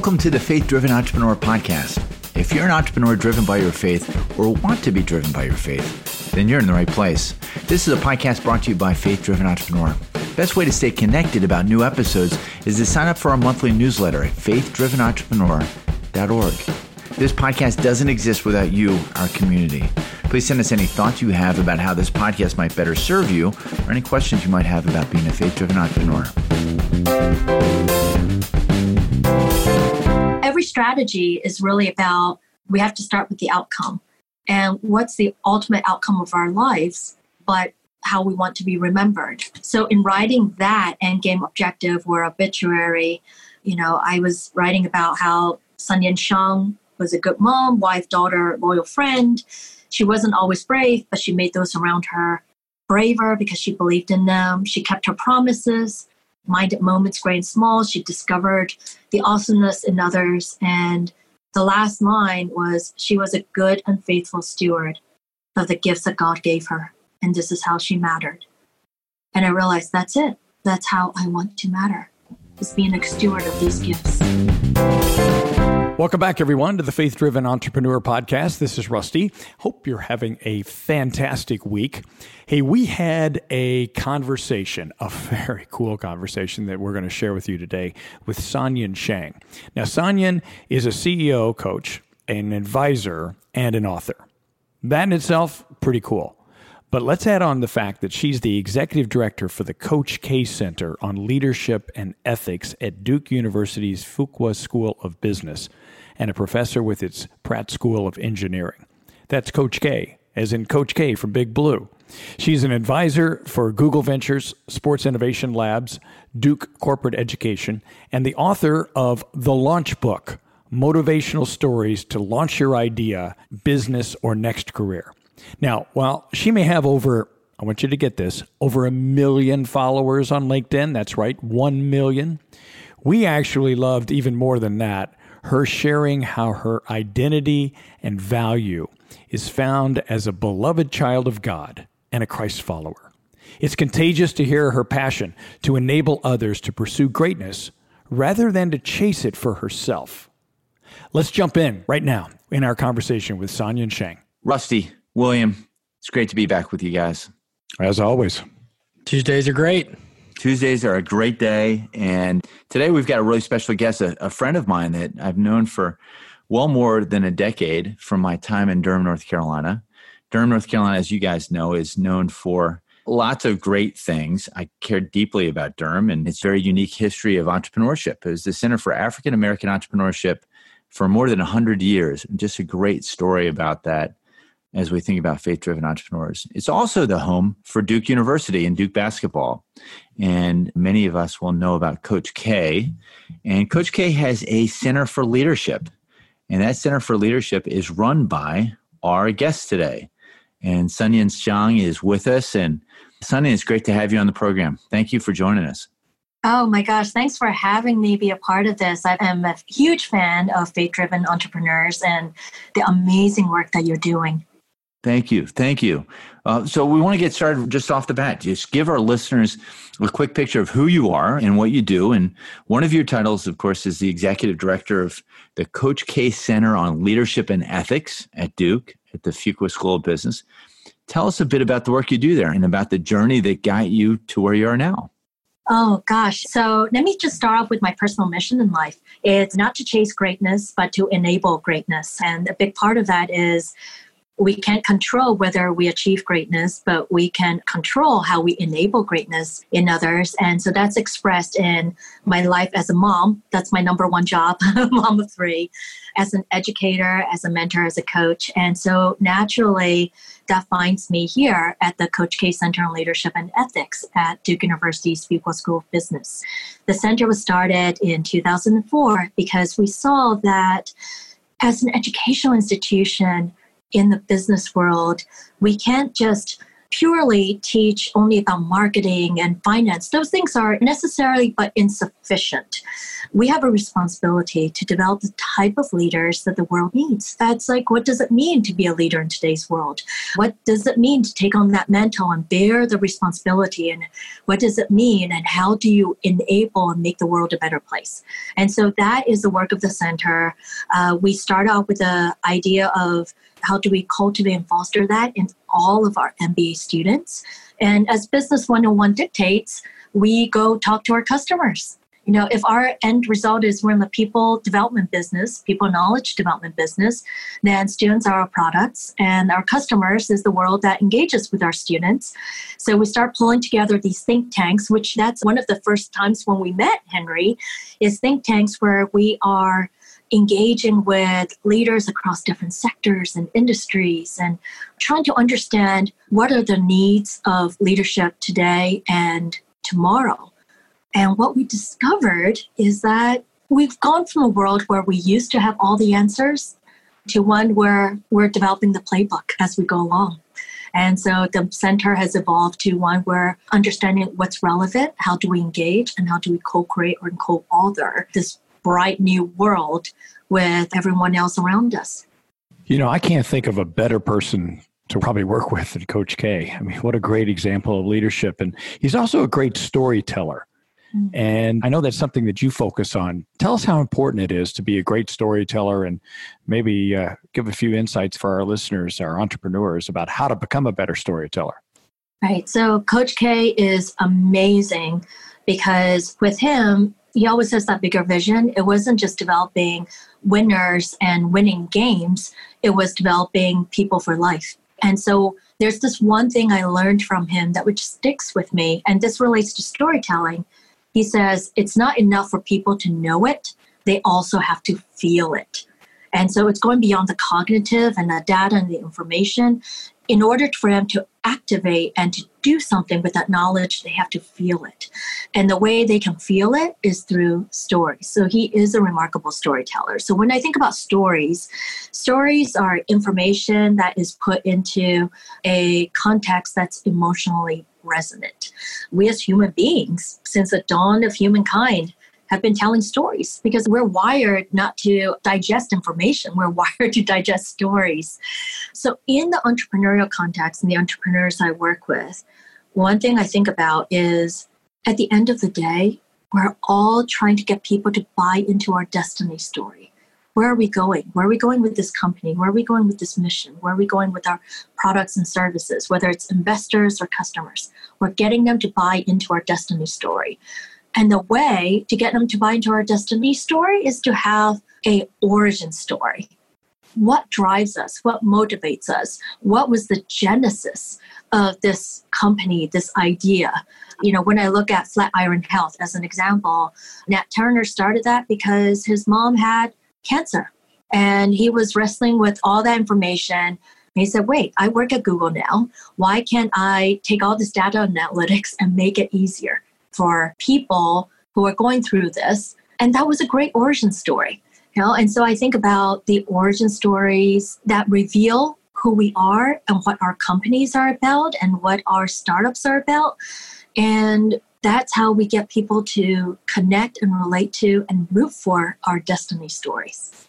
Welcome to the Faith Driven Entrepreneur Podcast. If you're an entrepreneur driven by your faith or want to be driven by your faith, then you're in the right place. This is a podcast brought to you by Faith Driven Entrepreneur. Best way to stay connected about new episodes is to sign up for our monthly newsletter at faithdrivenentrepreneur.org. This podcast doesn't exist without you, our community. Please send us any thoughts you have about how this podcast might better serve you or any questions you might have about being a faith driven entrepreneur. Every strategy is really about we have to start with the outcome. And what's the ultimate outcome of our lives, but how we want to be remembered. So, in writing that end game objective or obituary, you know, I was writing about how Sanyin Siang was a good mom, wife, daughter, loyal friend. She wasn't always brave, but she made those around her braver because she believed in them. She kept her promises, minded moments, great and small. She discovered the awesomeness in others. And the last line was she was a good and faithful steward of the gifts that God gave her. And this is how she mattered. And I realized that's it. That's how I want to matter, is being a steward of these gifts. Welcome back, everyone, to the Faith Driven Entrepreneur Podcast. This is Rusty. Hope you're having a fantastic week. Hey, we had a conversation, a very cool conversation that we're going to share with you today with Sanyin Siang. Now, Sanyin is a CEO coach, an advisor, and an author. That in itself, pretty cool. But let's add on the fact that she's the executive director for the Coach K Center on Leadership and Ethics at Duke University's Fuqua School of Business and a professor with its Pratt School of Engineering. That's Coach K, as in Coach K from Big Blue. She's an advisor for Google Ventures, Sports Innovation Labs, Duke Corporate Education, and the author of The Launch Book Motivational Stories to Launch Your Idea, Business, or Next Career. Now, while she may have over, I want you to get this, over a million followers on LinkedIn, that's right, one million, we actually loved even more than that her sharing how her identity and value is found as a beloved child of God and a Christ follower. It's contagious to hear her passion to enable others to pursue greatness rather than to chase it for herself. Let's jump in right now in our conversation with Sanyin Siang. Rusty, William, it's great to be back with you guys. As always. Tuesdays are great. Tuesdays are a great day. And today we've got a really special guest, a, a, friend of mine that I've known for well more than a decade from my time in Durham, North Carolina. Durham, North Carolina, as you guys know, is known for lots of great things. I care deeply about Durham and its very unique history of entrepreneurship. It was the Center for African American Entrepreneurship for more than 100 years. Just a great story about that as we think about faith driven entrepreneurs. It's also the home for Duke University and Duke basketball. And many of us will know about Coach K. And Coach K has a Center for Leadership. And that Center for Leadership is run by our guest today. And Sanyin Siang is with us. And Sanyin, it's great to have you on the program. Thank you for joining us. Oh my gosh, thanks for having me be a part of this. I am a huge fan of faith driven entrepreneurs and the amazing work that you're doing. Thank you. Thank you. Uh, so, we want to get started just off the bat. Just give our listeners a quick picture of who you are and what you do. And one of your titles, of course, is the executive director of the Coach K Center on Leadership and Ethics at Duke at the Fuqua School of Business. Tell us a bit about the work you do there and about the journey that got you to where you are now. Oh, gosh. So let me just start off with my personal mission in life. It's not to chase greatness, but to enable greatness. And a big part of that is we can't control whether we achieve greatness, but we can control how we enable greatness in others. And so that's expressed in my life as a mom. That's my number one job, mom of three, as an educator, as a mentor, as a coach. And so naturally, that finds me here at the Coach K Center on Leadership and Ethics at Duke University's Fuqua School of Business. The center was started in 2004 because we saw that as an educational institution, in the business world, we can't just purely teach only about marketing and finance. Those things are necessary but insufficient. We have a responsibility to develop the type of leaders that the world needs. That's like, what does it mean to be a leader in today's world? What does it mean to take on that mantle and bear the responsibility? And what does it mean? And how do you enable and make the world a better place? And so that is the work of the center. Uh, we start out with the idea of how do we cultivate and foster that in all of our MBA students? And as Business 101 dictates, we go talk to our customers. You know, if our end result is we're in the people development business, people knowledge development business, then students are our products and our customers is the world that engages with our students. So we start pulling together these think tanks, which that's one of the first times when we met Henry, is think tanks where we are engaging with leaders across different sectors and industries and trying to understand what are the needs of leadership today and tomorrow. And what we discovered is that we've gone from a world where we used to have all the answers to one where we're developing the playbook as we go along. And so the center has evolved to one where understanding what's relevant, how do we engage, and how do we co create or co author this bright new world with everyone else around us. You know, I can't think of a better person to probably work with than Coach K. I mean, what a great example of leadership. And he's also a great storyteller. Mm-hmm. And I know that's something that you focus on. Tell us how important it is to be a great storyteller and maybe uh, give a few insights for our listeners, our entrepreneurs, about how to become a better storyteller. Right. So, Coach K is amazing because with him, he always has that bigger vision. It wasn't just developing winners and winning games, it was developing people for life. And so there's this one thing I learned from him that which sticks with me, and this relates to storytelling. He says it's not enough for people to know it, they also have to feel it. And so it's going beyond the cognitive and the data and the information in order for them to activate and to do something with that knowledge, they have to feel it. And the way they can feel it is through stories. So he is a remarkable storyteller. So when I think about stories, stories are information that is put into a context that's emotionally resonant. We as human beings, since the dawn of humankind, have been telling stories because we're wired not to digest information. We're wired to digest stories. So, in the entrepreneurial context and the entrepreneurs I work with, one thing I think about is at the end of the day, we're all trying to get people to buy into our destiny story. Where are we going? Where are we going with this company? Where are we going with this mission? Where are we going with our products and services, whether it's investors or customers? We're getting them to buy into our destiny story. And the way to get them to buy into our destiny story is to have a origin story. What drives us? What motivates us? What was the genesis of this company, this idea? You know, when I look at Flatiron Health as an example, Nat Turner started that because his mom had cancer and he was wrestling with all that information. he said, Wait, I work at Google now. Why can't I take all this data analytics and make it easier? For people who are going through this. And that was a great origin story. You know, and so I think about the origin stories that reveal who we are and what our companies are about and what our startups are about. And that's how we get people to connect and relate to and root for our destiny stories.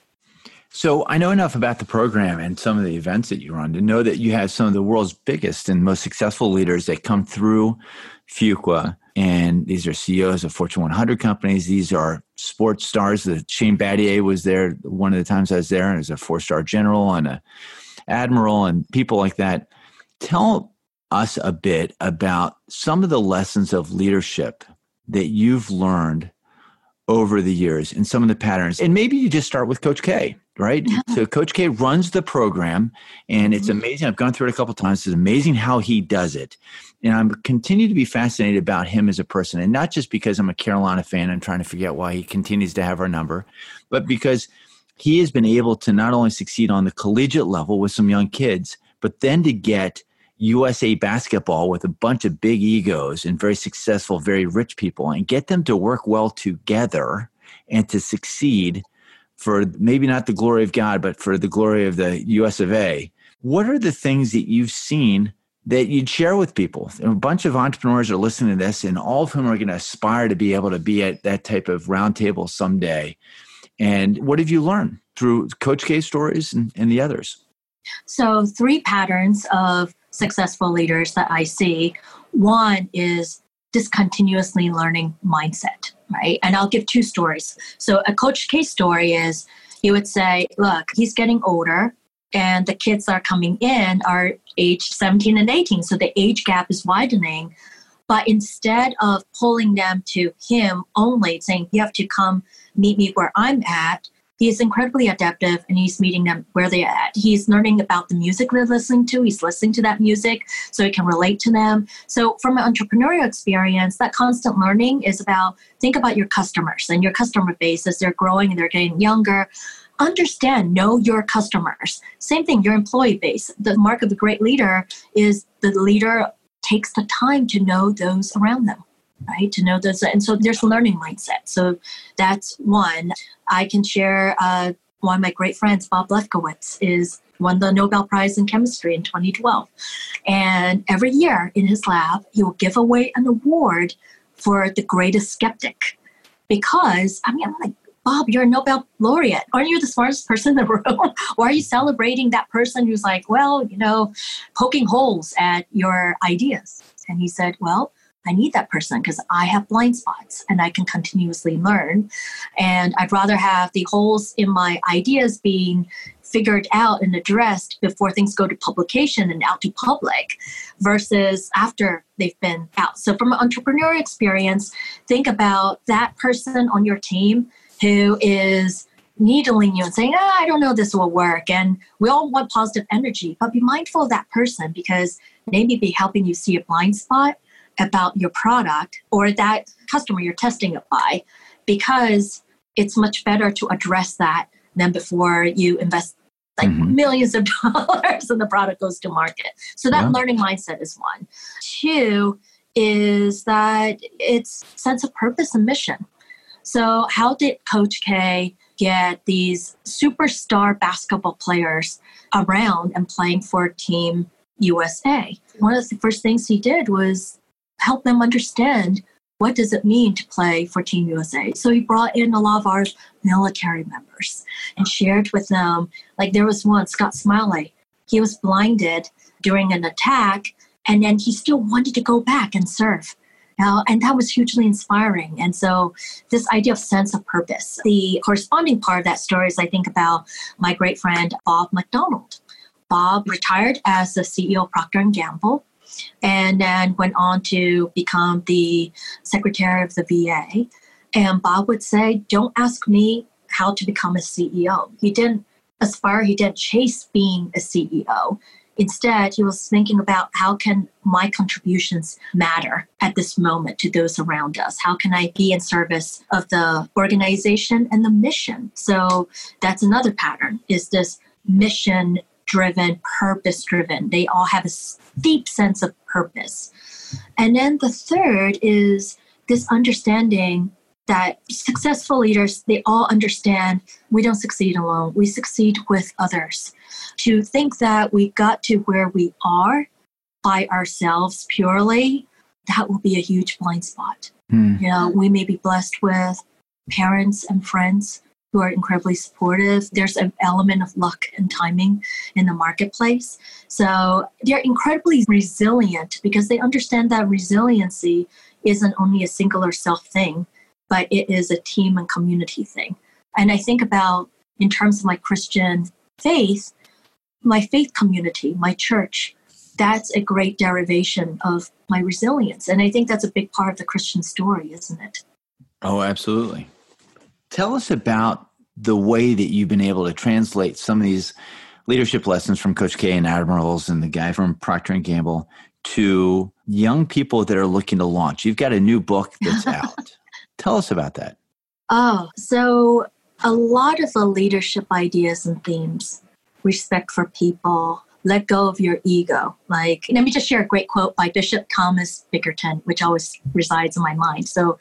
So I know enough about the program and some of the events that you run to know that you have some of the world's biggest and most successful leaders that come through Fuqua and these are CEOs of Fortune 100 companies. These are sports stars. The Shane Battier was there one of the times I was there, and as a four-star general and a admiral, and people like that. Tell us a bit about some of the lessons of leadership that you've learned over the years and some of the patterns. And maybe you just start with Coach K right? so Coach K runs the program, and it's mm-hmm. amazing. I've gone through it a couple times. It's amazing how he does it, and I'm continue to be fascinated about him as a person, and not just because I'm a Carolina fan and trying to figure out why he continues to have our number, but because he has been able to not only succeed on the collegiate level with some young kids, but then to get USA basketball with a bunch of big egos and very successful, very rich people, and get them to work well together and to succeed for maybe not the glory of God, but for the glory of the US of A. What are the things that you've seen that you'd share with people. A bunch of entrepreneurs are listening to this, and all of whom are going to aspire to be able to be at that type of roundtable someday. And what have you learned through Coach K stories and, and the others? So, three patterns of successful leaders that I see. One is discontinuously learning mindset, right? And I'll give two stories. So, a Coach K story is he would say, Look, he's getting older and the kids are coming in are age 17 and 18 so the age gap is widening but instead of pulling them to him only saying you have to come meet me where i'm at he's incredibly adaptive and he's meeting them where they're at. He's learning about the music they're listening to. He's listening to that music so he can relate to them. So from an entrepreneurial experience that constant learning is about think about your customers and your customer base as they're growing and they're getting younger. Understand, know your customers. Same thing, your employee base. The mark of a great leader is the leader takes the time to know those around them, right? To know those. And so there's a learning mindset. So that's one. I can share uh, one of my great friends, Bob Lefkowitz, is won the Nobel Prize in Chemistry in 2012. And every year in his lab, he will give away an award for the greatest skeptic. Because, I mean, I'm like, Bob, you're a Nobel laureate. Aren't you the smartest person in the room? Why are you celebrating that person who's like, well, you know, poking holes at your ideas? And he said, well, I need that person because I have blind spots and I can continuously learn. And I'd rather have the holes in my ideas being figured out and addressed before things go to publication and out to public versus after they've been out. So, from an entrepreneurial experience, think about that person on your team who is needling you and saying, oh, I don't know this will work. And we all want positive energy, but be mindful of that person because they may be helping you see a blind spot about your product or that customer you're testing it by because it's much better to address that than before you invest like mm-hmm. millions of dollars and the product goes to market. So that yeah. learning mindset is one. Two is that it's sense of purpose and mission. So, how did Coach K get these superstar basketball players around and playing for Team USA? One of the first things he did was help them understand what does it mean to play for Team USA. So he brought in a lot of our military members and shared with them. Like there was one, Scott Smiley. He was blinded during an attack, and then he still wanted to go back and serve. Now, and that was hugely inspiring. And so, this idea of sense of purpose. The corresponding part of that story is I think about my great friend Bob McDonald. Bob retired as the CEO of Procter and Gamble, and then went on to become the secretary of the VA. And Bob would say, "Don't ask me how to become a CEO." He didn't aspire. He didn't chase being a CEO. Instead, he was thinking about how can my contributions matter at this moment to those around us? How can I be in service of the organization and the mission? So that's another pattern is this mission driven, purpose driven. They all have a deep sense of purpose. And then the third is this understanding that successful leaders, they all understand we don't succeed alone, we succeed with others. To think that we got to where we are by ourselves purely, that will be a huge blind spot. Mm. You know, we may be blessed with parents and friends who are incredibly supportive. There's an element of luck and timing in the marketplace. So they're incredibly resilient because they understand that resiliency isn't only a singular self thing, but it is a team and community thing. And I think about, in terms of my Christian faith, my faith community, my church, that's a great derivation of my resilience. And I think that's a big part of the Christian story, isn't it? Oh, absolutely. Tell us about the way that you've been able to translate some of these leadership lessons from Coach K and Admirals and the guy from Procter and Gamble to young people that are looking to launch. You've got a new book that's out. Tell us about that. Oh, so a lot of the leadership ideas and themes respect for people, let go of your ego. Like, let me just share a great quote by Bishop Thomas Bickerton, which always resides in my mind. So,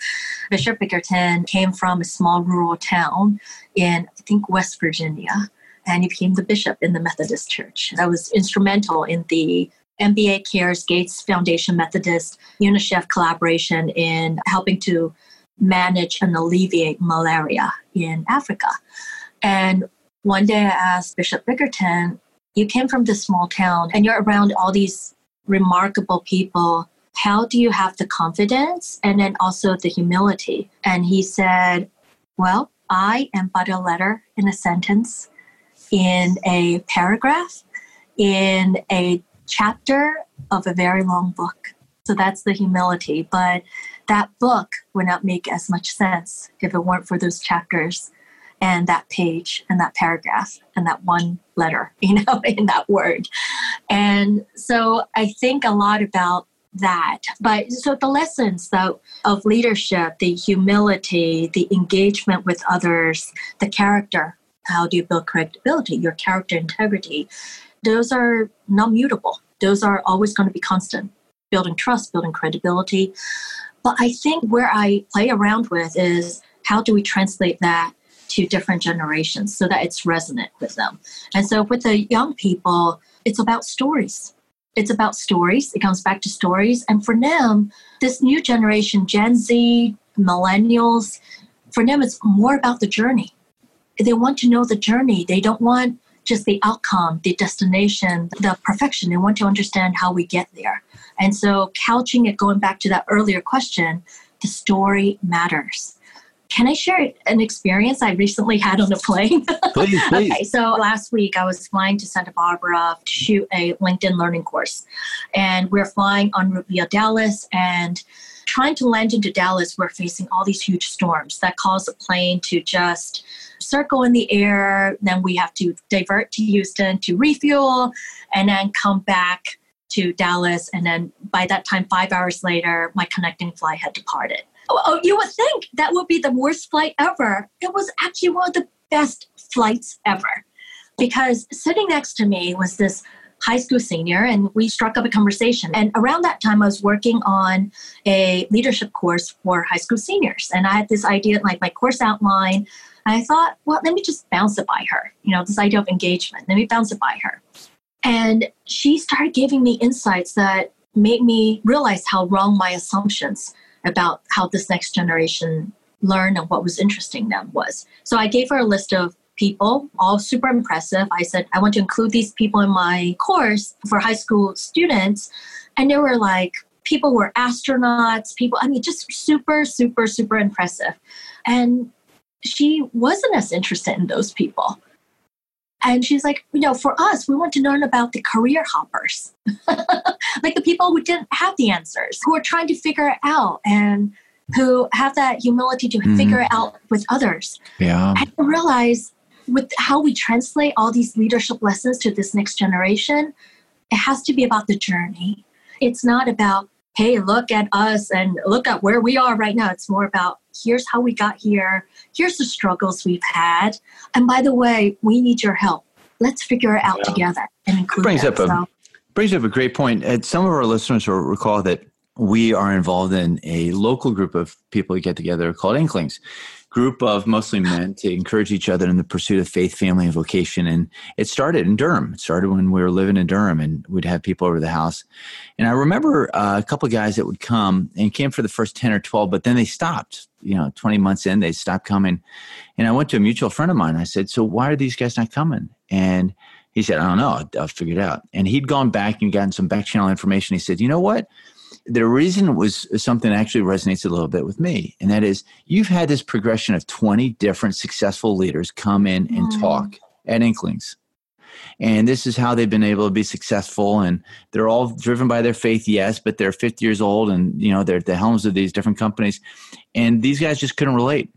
Bishop Bickerton came from a small rural town in, I think, West Virginia, and he became the bishop in the Methodist Church. That was instrumental in the NBA Cares, Gates Foundation Methodist, UNICEF collaboration in helping to manage and alleviate malaria in Africa. And one day I asked Bishop Bickerton, You came from this small town and you're around all these remarkable people. How do you have the confidence and then also the humility? And he said, Well, I am but a letter in a sentence, in a paragraph, in a chapter of a very long book. So that's the humility. But that book would not make as much sense if it weren't for those chapters and that page and that paragraph and that one letter, you know, in that word. And so I think a lot about that. But so the lessons though of leadership, the humility, the engagement with others, the character, how do you build credibility, your character integrity, those are non mutable. Those are always going to be constant. Building trust, building credibility. But I think where I play around with is how do we translate that to different generations so that it's resonant with them. And so with the young people, it's about stories. It's about stories. It comes back to stories. And for them, this new generation, Gen Z, millennials, for them, it's more about the journey. They want to know the journey. They don't want just the outcome, the destination, the perfection. They want to understand how we get there. And so, couching it, going back to that earlier question, the story matters. Can I share an experience I recently had on a plane? Please, please. okay, so last week I was flying to Santa Barbara to shoot a LinkedIn learning course. And we're flying on route via Dallas and trying to land into Dallas, we're facing all these huge storms that cause the plane to just circle in the air. Then we have to divert to Houston to refuel and then come back to Dallas. And then by that time, five hours later, my connecting flight had departed. Oh, oh, you would think that would be the worst flight ever. It was actually one of the best flights ever because sitting next to me was this high school senior and we struck up a conversation. And around that time, I was working on a leadership course for high school seniors. And I had this idea, like my course outline. I thought, well, let me just bounce it by her. You know, this idea of engagement. Let me bounce it by her. And she started giving me insights that made me realize how wrong my assumptions about how this next generation learned and what was interesting them was. So I gave her a list of people, all super impressive. I said, I want to include these people in my course for high school students. And they were like, people were astronauts, people, I mean, just super, super, super impressive. And she wasn't as interested in those people. And she's like, you know, for us, we want to learn about the career hoppers, like the people who didn't have the answers, who are trying to figure it out and who have that humility to mm-hmm. figure it out with others. Yeah. I realize with how we translate all these leadership lessons to this next generation, it has to be about the journey. It's not about, hey, look at us and look at where we are right now. It's more about here's how we got here, here's the struggles we've had. And by the way, we need your help. Let's figure it out yeah. together and include brings that. Up a, brings up a great point. And some of our listeners will recall that we are involved in a local group of people who get together called Inklings group of mostly men to encourage each other in the pursuit of faith, family, and vocation. And it started in Durham. It started when we were living in Durham, and we'd have people over the house. And I remember uh, a couple of guys that would come and came for the first 10 or 12, but then they stopped. You know, 20 months in, they stopped coming. And I went to a mutual friend of mine. I said, So why are these guys not coming? And he said, I don't know. I'll, I'll figure it out. And he'd gone back and gotten some back channel information. He said, You know what? The reason was something that actually resonates a little bit with me, and that is you've had this progression of 20 different successful leaders come in and mm. talk at Inklings. And this is how they've been able to be successful. And they're all driven by their faith, yes, but they're 50 years old and, you know, they're at the helms of these different companies. And these guys just couldn't relate.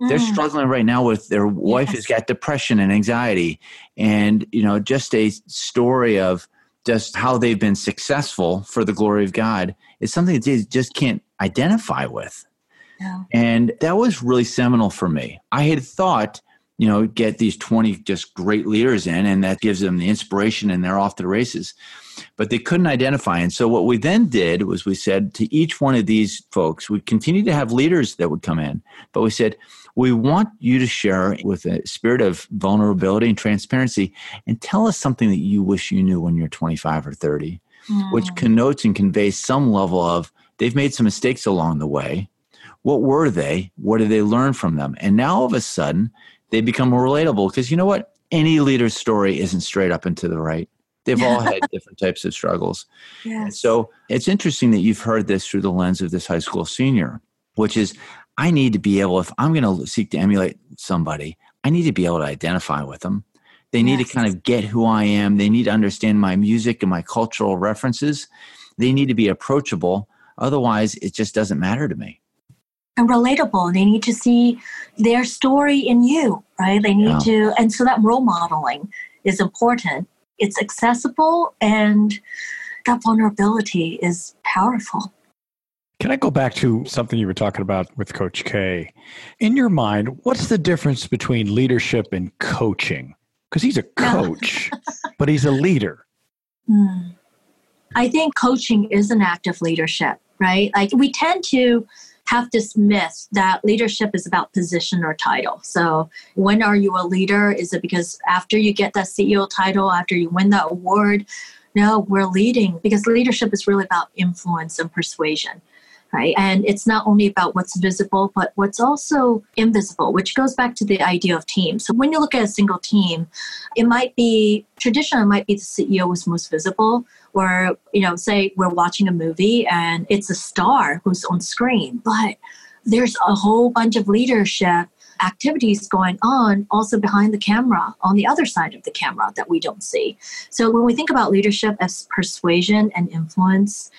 Mm. They're struggling right now with their wife yes. has got depression and anxiety. And, you know, just a story of, just how they've been successful for the glory of God is something that they just can't identify with. Yeah. And that was really seminal for me. I had thought, you know, get these 20 just great leaders in and that gives them the inspiration and they're off to the races. But they couldn't identify. And so what we then did was we said to each one of these folks, we continued to have leaders that would come in, but we said, we want you to share with a spirit of vulnerability and transparency and tell us something that you wish you knew when you're 25 or 30 mm. which connotes and conveys some level of they've made some mistakes along the way. What were they? What did they learn from them? And now all of a sudden, they become more relatable because you know what? Any leader's story isn't straight up and to the right. They've all had different types of struggles. Yes. So it's interesting that you've heard this through the lens of this high school senior, which is I need to be able, if I'm going to seek to emulate somebody, I need to be able to identify with them. They need yes. to kind of get who I am. They need to understand my music and my cultural references. They need to be approachable. Otherwise, it just doesn't matter to me. And relatable. They need to see their story in you, right? They need yeah. to, and so that role modeling is important. It's accessible and that vulnerability is powerful. Can I go back to something you were talking about with Coach K? In your mind, what's the difference between leadership and coaching? Because he's a coach, but he's a leader. Mm. I think coaching is an act of leadership, right? Like we tend to have this myth that leadership is about position or title. So, when are you a leader? Is it because after you get that CEO title, after you win that award? No, we're leading because leadership is really about influence and persuasion right? And it's not only about what's visible, but what's also invisible, which goes back to the idea of team. So when you look at a single team, it might be traditional, it might be the CEO was most visible, or, you know, say we're watching a movie and it's a star who's on screen, but there's a whole bunch of leadership activities going on also behind the camera on the other side of the camera that we don't see. So when we think about leadership as persuasion and influence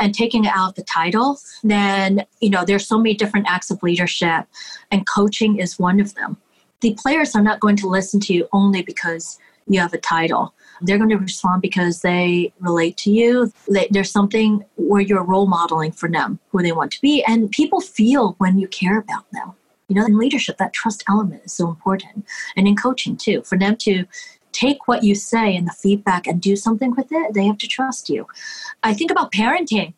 and taking out the title, then you know there's so many different acts of leadership and coaching is one of them. The players are not going to listen to you only because you have a title. They're going to respond because they relate to you. There's something where you're role modeling for them who they want to be. And people feel when you care about them. You know, in leadership, that trust element is so important. And in coaching, too, for them to take what you say and the feedback and do something with it, they have to trust you. I think about parenting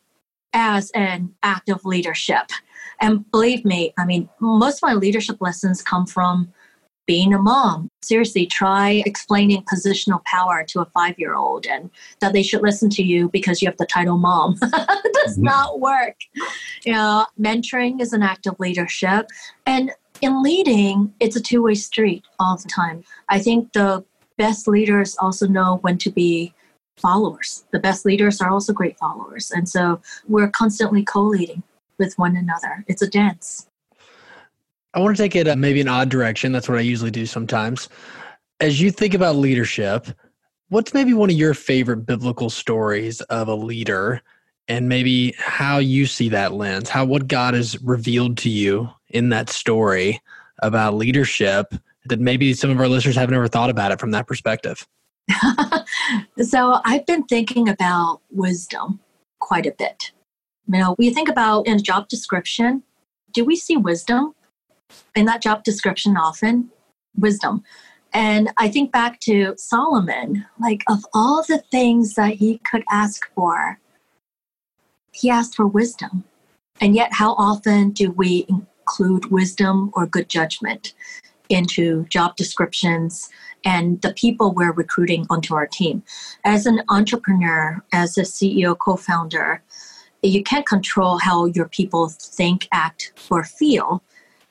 as an act of leadership. And believe me, I mean, most of my leadership lessons come from being a mom. Seriously, try explaining positional power to a five year old and that they should listen to you because you have the title mom. it does mm-hmm. not work. You know, mentoring is an act of leadership. And in leading, it's a two way street all the time. I think the best leaders also know when to be followers. The best leaders are also great followers. And so we're constantly co leading with one another. It's a dance. I want to take it uh, maybe an odd direction. That's what I usually do sometimes. As you think about leadership, what's maybe one of your favorite biblical stories of a leader and maybe how you see that lens, how what God has revealed to you in that story about leadership that maybe some of our listeners have never thought about it from that perspective? so I've been thinking about wisdom quite a bit. You know, we think about in job description, do we see wisdom? In that job description often wisdom. And I think back to Solomon, like of all the things that he could ask for, he asked for wisdom. And yet, how often do we include wisdom or good judgment into job descriptions and the people we're recruiting onto our team? As an entrepreneur, as a CEO, co founder, you can't control how your people think, act, or feel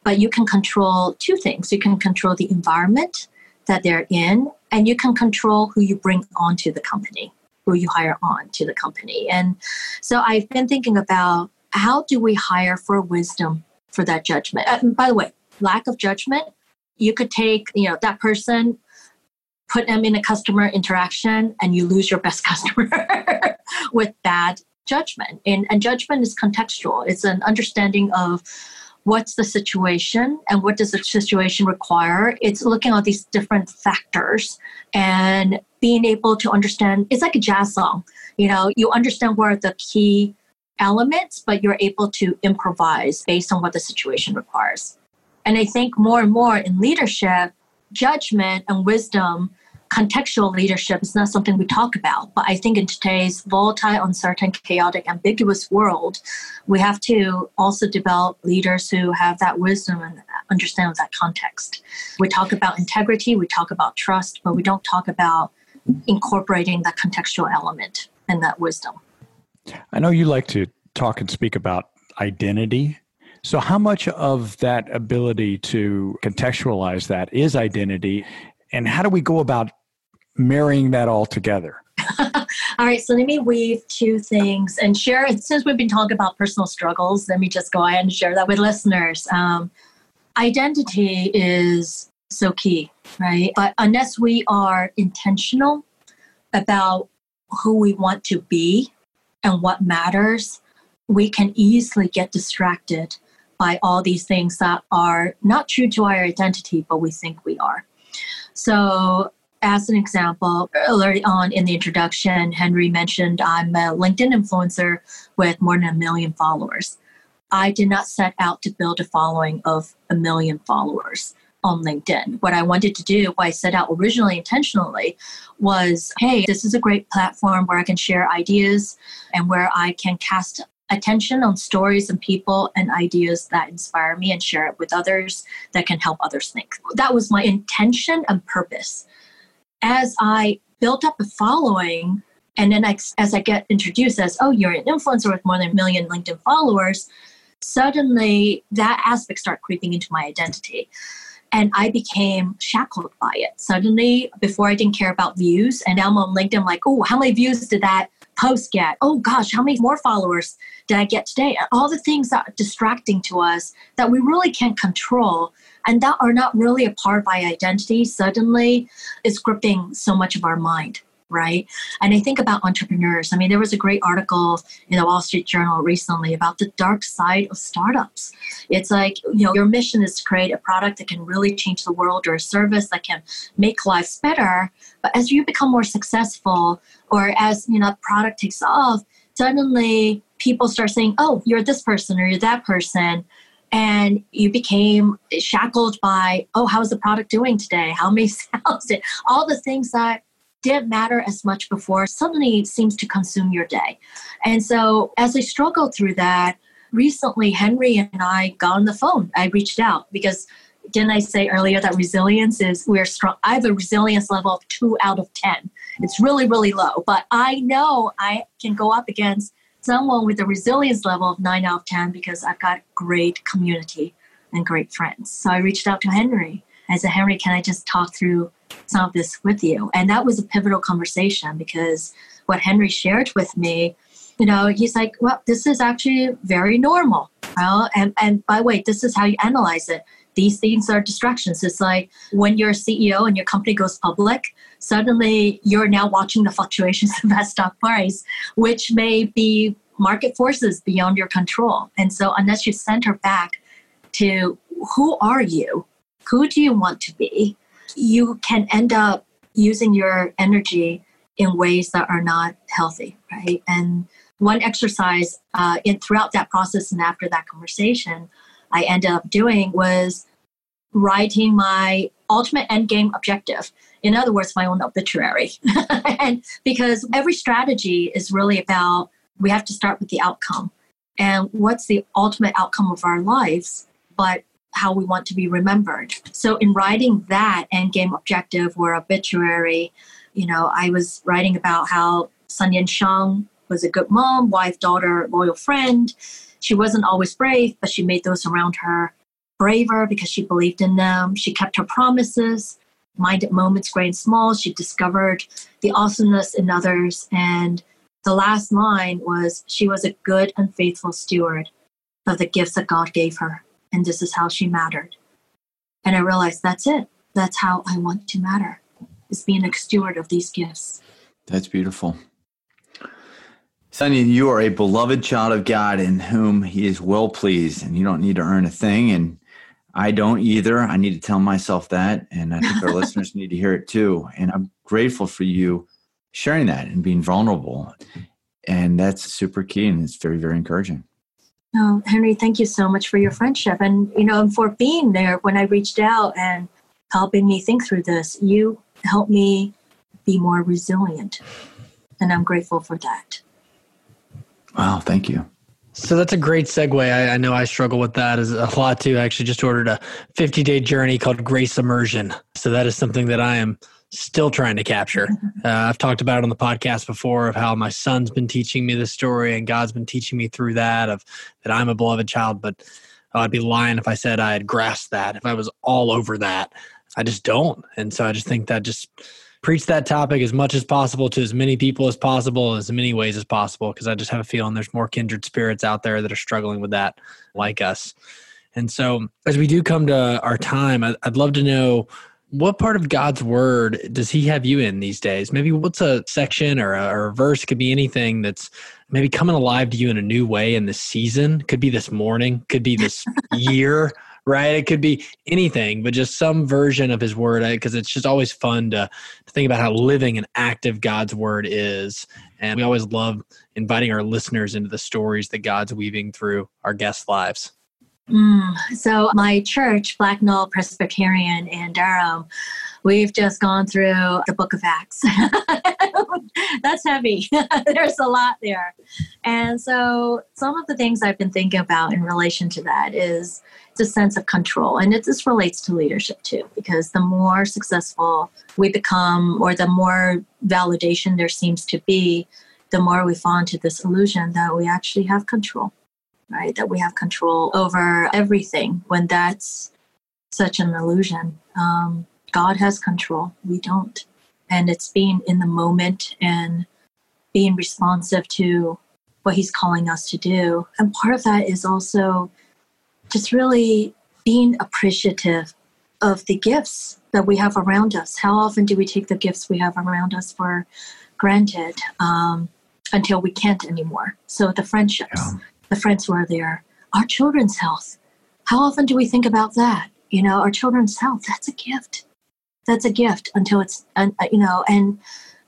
but you can control two things. You can control the environment that they're in, and you can control who you bring onto the company, who you hire on to the company. And so I've been thinking about how do we hire for wisdom for that judgment. Uh, by the way, lack of judgment, you could take, you know, that person put them in a customer interaction and you lose your best customer with bad judgment. And, and judgment is contextual. It's an understanding of what's the situation and what does the situation require? It's looking at these different factors and being able to understand it's like a jazz song you know you understand where the key elements but you're able to improvise based on what the situation requires. And i think more and more in leadership judgment and wisdom contextual leadership is not something we talk about. But I think in today's volatile, uncertain, chaotic, ambiguous world, we have to also develop leaders who have that wisdom and understand that context. We talk about integrity, we talk about trust, but we don't talk about incorporating that contextual element and that wisdom. I know you like to talk and speak about identity. So, how much of that ability to contextualize that is identity, and how do we go about marrying that all together? all right, so let me weave two things and share. Since we've been talking about personal struggles, let me just go ahead and share that with listeners. Um, identity is so key, right? But unless we are intentional about who we want to be and what matters, we can easily get distracted by all these things that are not true to our identity, but we think we are. So, as an example, early on in the introduction, Henry mentioned I'm a LinkedIn influencer with more than a million followers. I did not set out to build a following of a million followers on LinkedIn. What I wanted to do, what I set out originally intentionally, was hey, this is a great platform where I can share ideas and where I can cast attention on stories and people and ideas that inspire me and share it with others that can help others think. That was my intention and purpose. As I built up a following, and then I, as I get introduced as, oh, you're an influencer with more than a million LinkedIn followers, suddenly that aspect started creeping into my identity and I became shackled by it. Suddenly, before I didn't care about views, and now I'm on LinkedIn, like, oh, how many views did that post get? Oh gosh, how many more followers did I get today? All the things that are distracting to us that we really can't control and that are not really a part of our identity suddenly is gripping so much of our mind right? And I think about entrepreneurs. I mean, there was a great article in the Wall Street Journal recently about the dark side of startups. It's like, you know, your mission is to create a product that can really change the world or a service that can make lives better. But as you become more successful or as, you know, product takes off, suddenly people start saying, oh, you're this person or you're that person and you became shackled by oh how's the product doing today how many sales did all the things that didn't matter as much before suddenly seems to consume your day. And so as I struggled through that, recently Henry and I got on the phone. I reached out because didn't I say earlier that resilience is we're strong? I have a resilience level of two out of 10. It's really, really low, but I know I can go up against someone with a resilience level of nine out of 10 because I've got great community and great friends. So I reached out to Henry. I said, Henry, can I just talk through some of this with you. And that was a pivotal conversation because what Henry shared with me, you know, he's like, well, this is actually very normal. Well, and, and by the way, this is how you analyze it. These things are distractions. It's like when you're a CEO and your company goes public, suddenly you're now watching the fluctuations of that stock price, which may be market forces beyond your control. And so, unless you center back to who are you? Who do you want to be? you can end up using your energy in ways that are not healthy, right? And one exercise uh, in throughout that process and after that conversation, I ended up doing was writing my ultimate end game objective. In other words, my own obituary. and because every strategy is really about we have to start with the outcome and what's the ultimate outcome of our lives. But how we want to be remembered. So in writing that end game objective or obituary, you know, I was writing about how Sanyin Siang was a good mom, wife, daughter, loyal friend. She wasn't always brave, but she made those around her braver because she believed in them. She kept her promises, minded moments, great and small. She discovered the awesomeness in others. And the last line was, she was a good and faithful steward of the gifts that God gave her and this is how she mattered. And I realized that's it. That's how I want to matter, is being a steward of these gifts. That's beautiful. Sanyin, you are a beloved child of God in whom He is well pleased, and you don't need to earn a thing. And I don't either. I need to tell myself that. And I think our listeners need to hear it too. And I'm grateful for you sharing that and being vulnerable. And that's super key and it's very, very encouraging. Oh, Henry, thank you so much for your friendship and you know and for being there when I reached out and helping me think through this. You helped me be more resilient, and I'm grateful for that. Wow, thank you. So that's a great segue. I, I, know I struggle with that as a lot too. I actually just ordered a 50 day journey called Grace Immersion. So that is something that I am still trying to capture. Uh, I've talked about it on the podcast before of how my son's been teaching me this story and God's been teaching me through that of that I'm a beloved child, but oh, I'd be lying if I said I had grasped that, if I was all over that. I just don't. And so I just think that just preach that topic as much as possible to as many people as possible, as many ways as possible, because I just have a feeling there's more kindred spirits out there that are struggling with that like us. And so as we do come to our time, I'd love to know what part of God's word does he have you in these days? Maybe what's a section or a, or a verse could be anything that's maybe coming alive to you in a new way in this season. Could be this morning, could be this year, right? It could be anything, but just some version of his word because it's just always fun to, to think about how living and active God's word is. And we always love inviting our listeners into the stories that God's weaving through our guests' lives. Mm, so my church, Blacknall Presbyterian in Durham, we've just gone through the book of Acts. That's heavy. There's a lot there. And so some of the things I've been thinking about in relation to that is the sense of control. And it just relates to leadership too, because the more successful we become or the more validation there seems to be, the more we fall into this illusion that we actually have control right? That we have control over everything when that's such an illusion. Um, God has control, we don't. And it's being in the moment and being responsive to what He's calling us to do. And part of that is also just really being appreciative of the gifts that we have around us. How often do we take the gifts we have around us for granted um, until we can't anymore? So the friendships, yeah the friends who are there, our children's health. How often do we think about that? You know, our children's health, that's a gift. That's a gift until it's, uh, you know, and,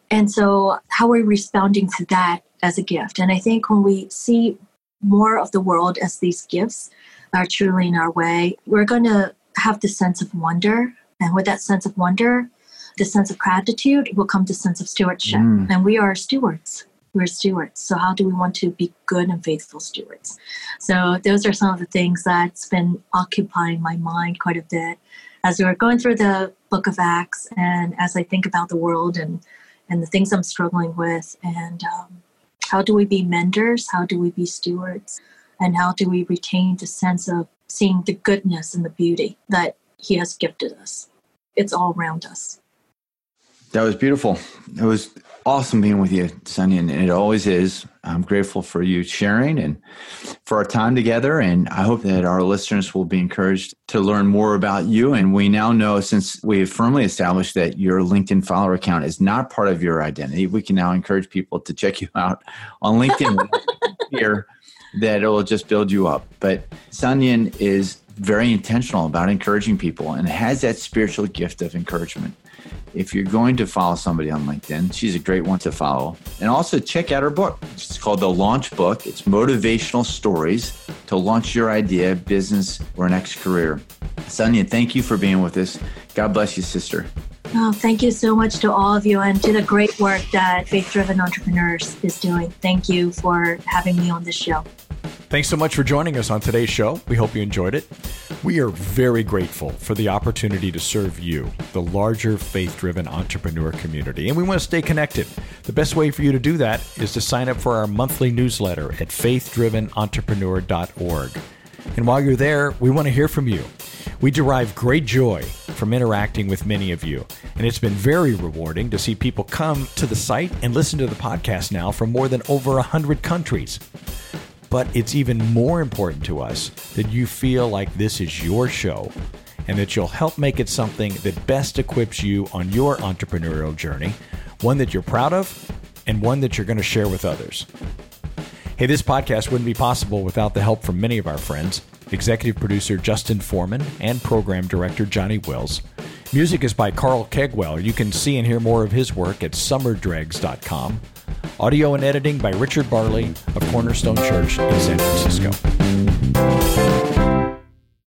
and so how are we responding to that as a gift? And I think when we see more of the world as these gifts are truly in our way, we're going to have the sense of wonder. And with that sense of wonder, the sense of gratitude will come the sense of stewardship. Mm. And we are stewards we're stewards. So how do we want to be good and faithful stewards? So those are some of the things that's been occupying my mind quite a bit as we were going through the book of Acts and as I think about the world and and the things I'm struggling with and um, how do we be menders? How do we be stewards? And how do we retain the sense of seeing the goodness and the beauty that He has gifted us? It's all around us. That was beautiful. It was awesome being with you, Sanyin, and it always is. I'm grateful for you sharing and for our time together. And I hope that our listeners will be encouraged to learn more about you. And we now know, since we have firmly established that your LinkedIn follower account is not part of your identity, we can now encourage people to check you out on LinkedIn here that it will just build you up. But Sanyin is very intentional about encouraging people and has that spiritual gift of encouragement if you're going to follow somebody on LinkedIn, she's a great one to follow. And also check out her book. It's called The Launch Book. It's motivational stories to launch your idea, business, or next career. Sanyin, thank you for being with us. God bless you, sister. Oh, thank you so much to all of you and to the great work that Faith Driven Entrepreneurs is doing. Thank you for having me on this show. Thanks so much for joining us on today's show. We hope you enjoyed it. We are very grateful for the opportunity to serve you, the larger faith driven entrepreneur community, and we want to stay connected. The best way for you to do that is to sign up for our monthly newsletter at faithdrivenentrepreneur.org. And while you're there, we want to hear from you. We derive great joy from interacting with many of you, and it's been very rewarding to see people come to the site and listen to the podcast now from more than over 100 countries. But it's even more important to us that you feel like this is your show and that you'll help make it something that best equips you on your entrepreneurial journey, one that you're proud of and one that you're going to share with others. Hey, this podcast wouldn't be possible without the help from many of our friends executive producer Justin Foreman and program director Johnny Wills. Music is by Carl Kegwell. You can see and hear more of his work at summerdregs.com. Audio and editing by Richard Barley of Cornerstone Church in San Francisco.